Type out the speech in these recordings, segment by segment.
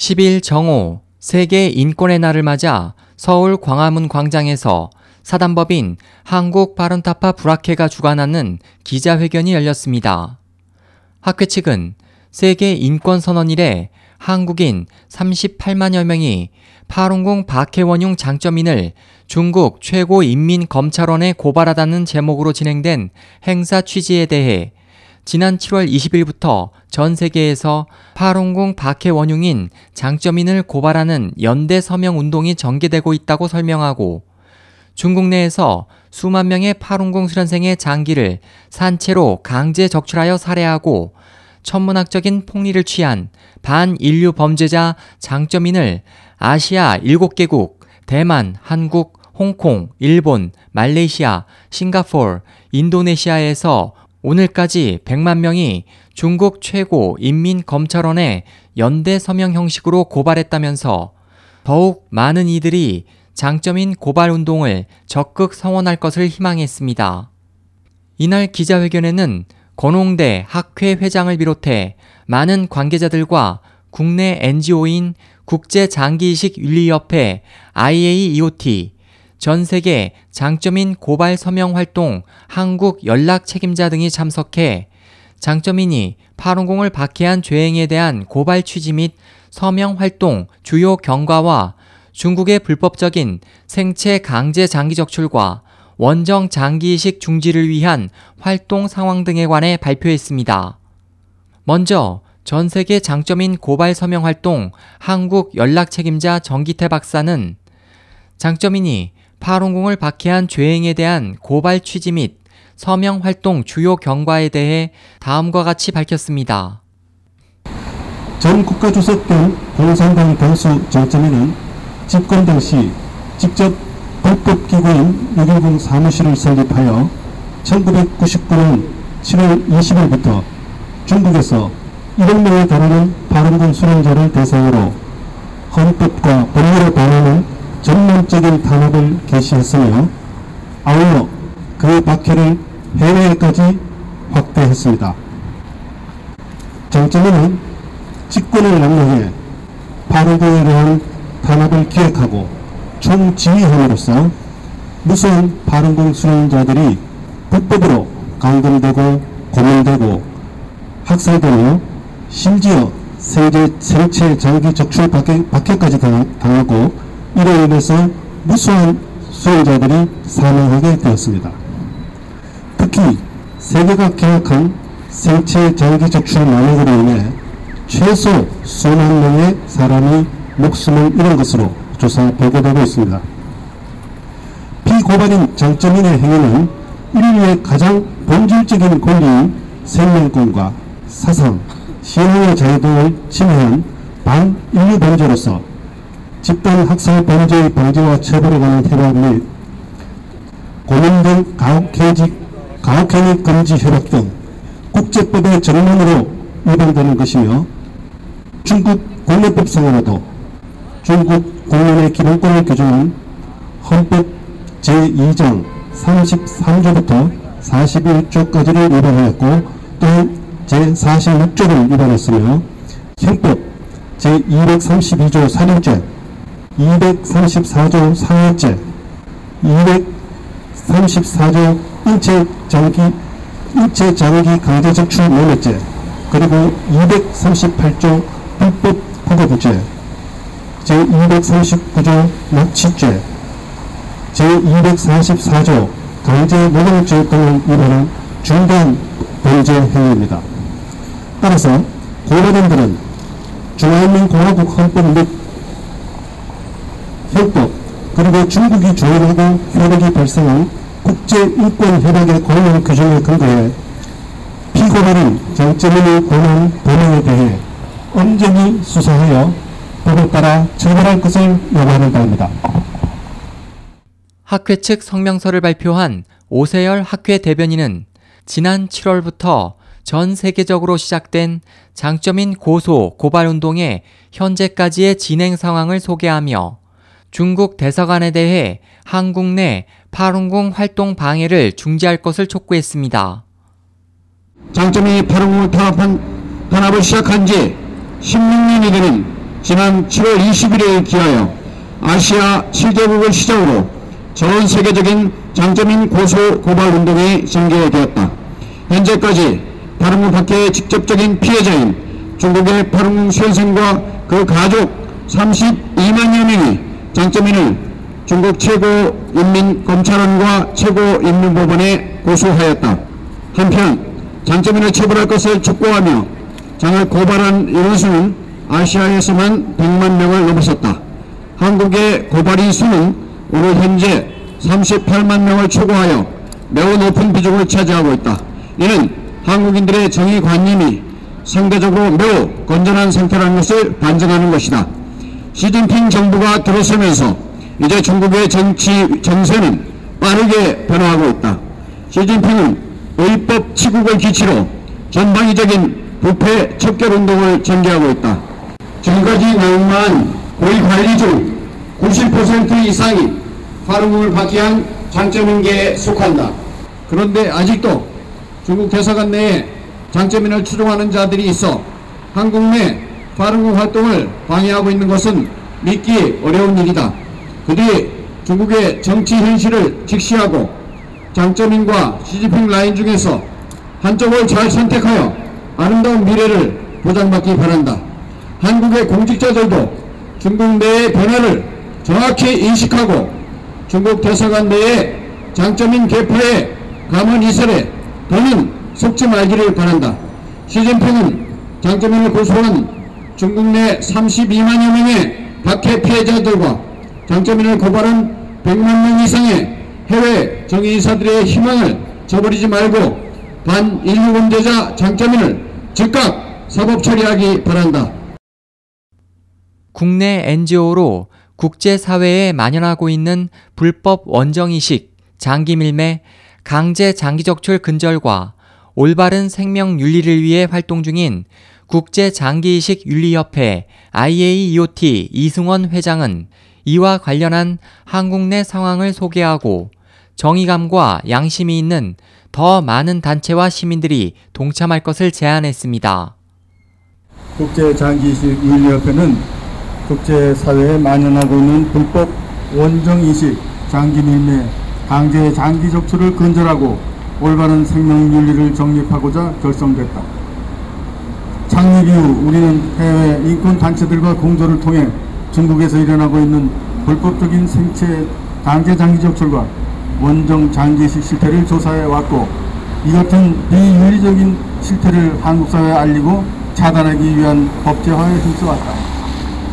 10일 정오 세계 인권의 날을 맞아 서울 광화문 광장에서 사단법인 한국 바른타파 불학회가 주관하는 기자회견이 열렸습니다. 학회 측은 세계 인권 선언 이래 한국인 38만여 명이 파룬궁 박해원용 장점인을 중국 최고인민검찰원에 고발하다는 제목으로 진행된 행사 취지에 대해 지난 7월 20일부터 전 세계에서 파룬궁 박해원용인 장점인을 고발하는 연대 서명 운동이 전개되고 있다고 설명하고 중국 내에서 수만 명의 파룬궁 수련생의 장기를 산채로 강제 적출하여 살해하고 천문학적인 폭리를 취한 반인류 범죄자 장점인을 아시아 7개국, 대만, 한국, 홍콩, 일본, 말레이시아, 싱가포르, 인도네시아에서 오늘까지 100만 명이 중국 최고 인민검찰원에 연대 서명 형식으로 고발했다면서 더욱 많은 이들이 장점인 고발 운동을 적극 성원할 것을 희망했습니다. 이날 기자회견에는 권홍대 학회 회장을 비롯해 많은 관계자들과 국내 NGO인 국제장기이식윤리협회 IAEOT, 전 세계 장점인 고발 서명 활동 한국 연락 책임자 등이 참석해 장점인이 파룬공을 박해한 죄행에 대한 고발 취지 및 서명 활동 주요 경과와 중국의 불법적인 생체 강제 장기 적출과 원정 장기 이식 중지를 위한 활동 상황 등에 관해 발표했습니다. 먼저 전 세계 장점인 고발 서명 활동 한국 연락 책임자 정기태 박사는 장점인이 파룬공을 박해한 죄행에 대한 고발 취지 및 서명 활동 주요 경과에 대해 다음과 같이 밝혔습니다. 전 국가주석 겸 공산당 당수 정점인은 집권 당시 직접 불법기구인 610 사무실을 설립하여 1999년 7월 20일부터 중국에서 100명에 달하는 파룬군 수련자를 대상으로 헌법과 법률에 반하는 전문적인 탄압을 개시했으며 아울러 그 박해를 해외에까지 확대했습니다. 정점에는 직권을 남용해 파룬군에 대한 탄압을 기획하고 총지휘함으로써 무수한 파룬군 수련자들이 불법으로 감금되고 고문되고 학살되며 심지어 생체 장기 적출 박해, 박해까지 당하고 이로 인해서 무수한 수행자들이 사망하게 되었습니다. 특히 세계가 계약한 생체 장기 적출 만행으로 인해 최소 수만 명의 사람이 목숨을 잃은 것으로 조사 보고되고 있습니다. 피고발인 장점인의 행위는 인류의 가장 본질적인 권리인 생명권과 사상, 신앙의 자유 등을 침해한 반인류 범죄로서 집단 학살 범죄의 방지와 처벌에 관한 협약 및 고문 등 가혹행위, 가혹행위 금지 협약 등 국제법의 전문으로 위반되는 것이며 중국 국내법상으로도 중국 국민의 기본권을 규정한 헌법 제2장 33조부터 41조까지를 위반하였고 또 제46조를 위반했으며 형법 제232조 살인죄 234조 상해죄 234조 인체 장기 인체 장기 강제 적출 매매죄 그리고 238조 불법 허거부죄 제239조 납치죄 제244조 강제 노동죄 등을 위반한 중대한 범죄 행위입니다. 따라서 고려인들은 중화인민공화국 헌법 및 협법 그리고 중국이 조율하고 효력이 발생한 국제인권협약의 관련 규정에 근거해 피고발인 정점인의 권한 범행에 대해 엄정히 수사하여 법에 따라 처벌할 것을 요구하는 바입니다. 학회 측 성명서를 발표한 오세열 학회 대변인은 지난 7월부터 전 세계적으로 시작된 장점인 고소, 고발 운동의 현재까지의 진행 상황을 소개하며 중국 대사관에 대해 한국 내 파룬궁 활동 방해를 중지할 것을 촉구했습니다. 장점이 파룬궁을 탄압한, 탄압을 시작한 지 16년이 되는 지난 7월 21일을 기하여 아시아 7개국을 시작으로 전 세계적인 장점인 고소 고발 운동이 전개되었다. 현재까지 파룬궁 박해의 직접적인 피해자인 중국의 파룬궁 수련생과 그 가족 32만여 명이 장점인을 중국 최고인민검찰원과 최고인민법원에 고소하였다. 한편 장점인을 처벌할 것을 촉구하며 장을 고발한 인원수는 아시아에서만 100만 명을 넘어섰다. 한국의 고발인 수는 오늘 현재 38만 명을 초과하여 매우 높은 비중을 차지하고 있다. 이는 한국인들의 정의관념이 상대적으로 매우 건전한 상태라는 것을 반증하는 것이다. 시진핑 정부가 들어서면서 이제 중국의 정치 정세는 빠르게 변화하고 있다. 시진핑은 의법 치국을 기치로 전방위적인 부패 척결 운동을 전개하고 있다. 지금까지 낙마한 고위 관리 중 90% 이상이 파룬궁을 박해한 장점인계에 속한다. 그런데 아직도 중국 대사관 내에 장점인을 추종하는 자들이 있어 한국 내 파룬궁 활동을 방해하고 있는 것은 믿기 어려운 일이다. 그들이 중국의 정치 현실을 직시하고 장점인과 시진핑 라인 중에서 한쪽을 잘 선택하여 아름다운 미래를 보장받기 바란다. 한국의 공직자들도 중국 내의 변화를 정확히 인식하고 중국 대사관 내의 장점인 개파의 감언 이설에 더는 속지 말기를 바란다. 시진핑은 장점인을 고소한 중국 내 32만여 명의 박해 피해자들과 장점인을 고발한 100만 명 이상의 해외 정의인사들의 희망을 저버리지 말고 반인류 범죄자 장점인을 즉각 사법 처리하기 바란다. 국내 NGO로 국제사회에 만연하고 있는 불법 원정이식, 장기밀매, 강제 장기적출 근절과 올바른 생명 윤리를 위해 활동 중인 국제장기이식 윤리협회 IAEOT 이승원 회장은 이와 관련한 한국 내 상황을 소개하고 정의감과 양심이 있는 더 많은 단체와 시민들이 동참할 것을 제안했습니다. 국제장기이식 윤리협회는 국제사회에 만연하고 있는 불법 원정이식, 장기 밀매, 강제 장기 적출을 근절하고 올바른 생명 윤리를 정립하고자 결성됐다. 창립 이후 우리는 해외 인권단체들과 공조를 통해 중국에서 일어나고 있는 불법적인 생체 강제 장기 적출과 원정 장기식 실태를 조사해 왔고 이 같은 비윤리적인 실태를 한국 사회에 알리고 차단하기 위한 법제화에 힘써왔다.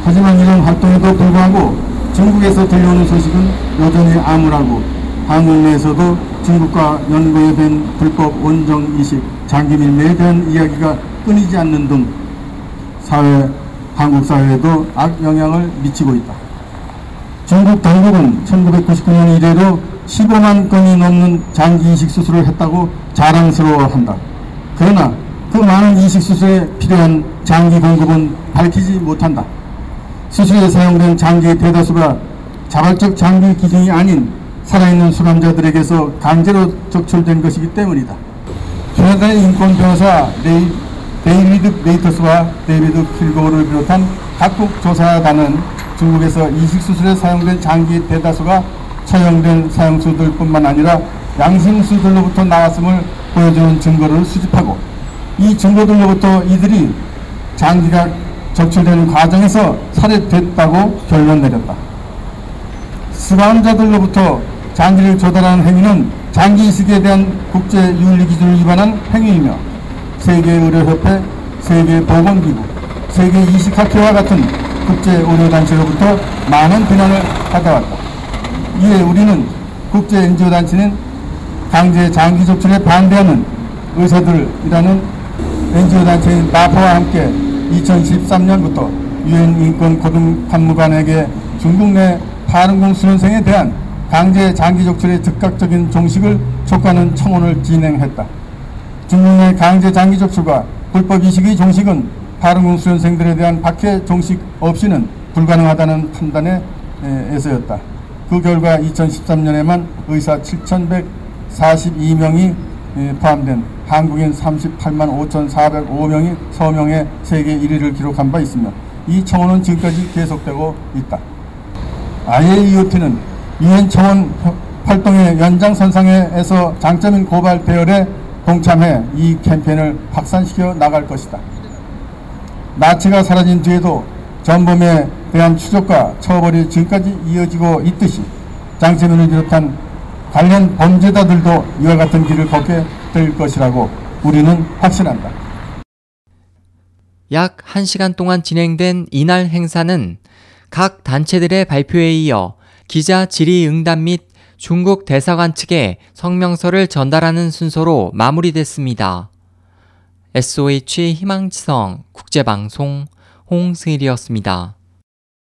하지만 이런 활동에도 불구하고 중국에서 들려오는 소식은 여전히 암울하고 한국 내에서도 중국과 연고에 된 불법 원정 이식 장기 밀매에 대한 이야기가 끊이지 않는 등 사회 한국 사회에도 악영향을 미치고 있다. 중국 당국은 1999년 이래로 15만 건이 넘는 장기 이식 수술을 했다고 자랑스러워한다. 그러나 그 많은 이식 수술에 필요한 장기 공급은 밝히지 못한다. 수술에 사용된 장기의 대다수가 자발적 장기 기증이 아닌 살아있는 수감자들에게서 강제로 적출된 것이기 때문이다. 캐나다의 인권 변호사 레이, 데이비드 메이터스와 데이비드 킬고어를 비롯한 각국 조사단은 중국에서 이식 수술에 사용된 장기 대다수가 처형된 사형수들 뿐만 아니라 양심수들로부터 나왔음을 보여주는 증거를 수집하고 이 증거들로부터 이들이 장기가 적출되는 과정에서 살해됐다고 결론 내렸다. 수감자들로부터 장기를 조달하는 행위는 장기 이식에 대한 국제 윤리 기준을 위반한 행위이며 세계의료협회, 세계보건기구, 세계이식학회와 같은 국제 의료단체로부터 많은 비난을 받아왔다. 이에 우리는 국제 NGO 단체는 강제 장기 적출에 반대하는 의사들이라는 NGO 단체인 나파와 함께 2013년부터 유엔 인권 고등 판무관에게 중국 내 파룬궁 수련생에 대한 강제 장기 적출의 즉각적인 종식을 촉구하는 청원을 진행했다. 내 강제 장기 적출과 불법 이식의 종식은 파룬궁 수련생들에 대한 박해 종식 없이는 불가능하다는 판단에 에서였다. 그 결과 2013년에만 의사 7,142명이 포함된 한국인 38만 5,405명이 서명해 세계 1위를 기록한 바 있으며 이 청원은 지금까지 계속되고 있다. IAEOT는 유엔 청원 활동의 연장선상에서 장점인 고발 대열에 동참해 이 캠페인을 확산시켜 나갈 것이다. 나치가 사라진 뒤에도 전범에 대한 추적과 처벌이 지금까지 이어지고 있듯이 장채민을 비롯한 관련 범죄자들도 이와 같은 길을 걷게 될 것이라고 우리는 확신한다. 약 1시간 동안 진행된 이날 행사는 각 단체들의 발표에 이어 기자 질의응답 및 중국 대사관 측에 성명서를 전달하는 순서로 마무리됐습니다. SOH 희망지성 국제방송 홍승일이었습니다.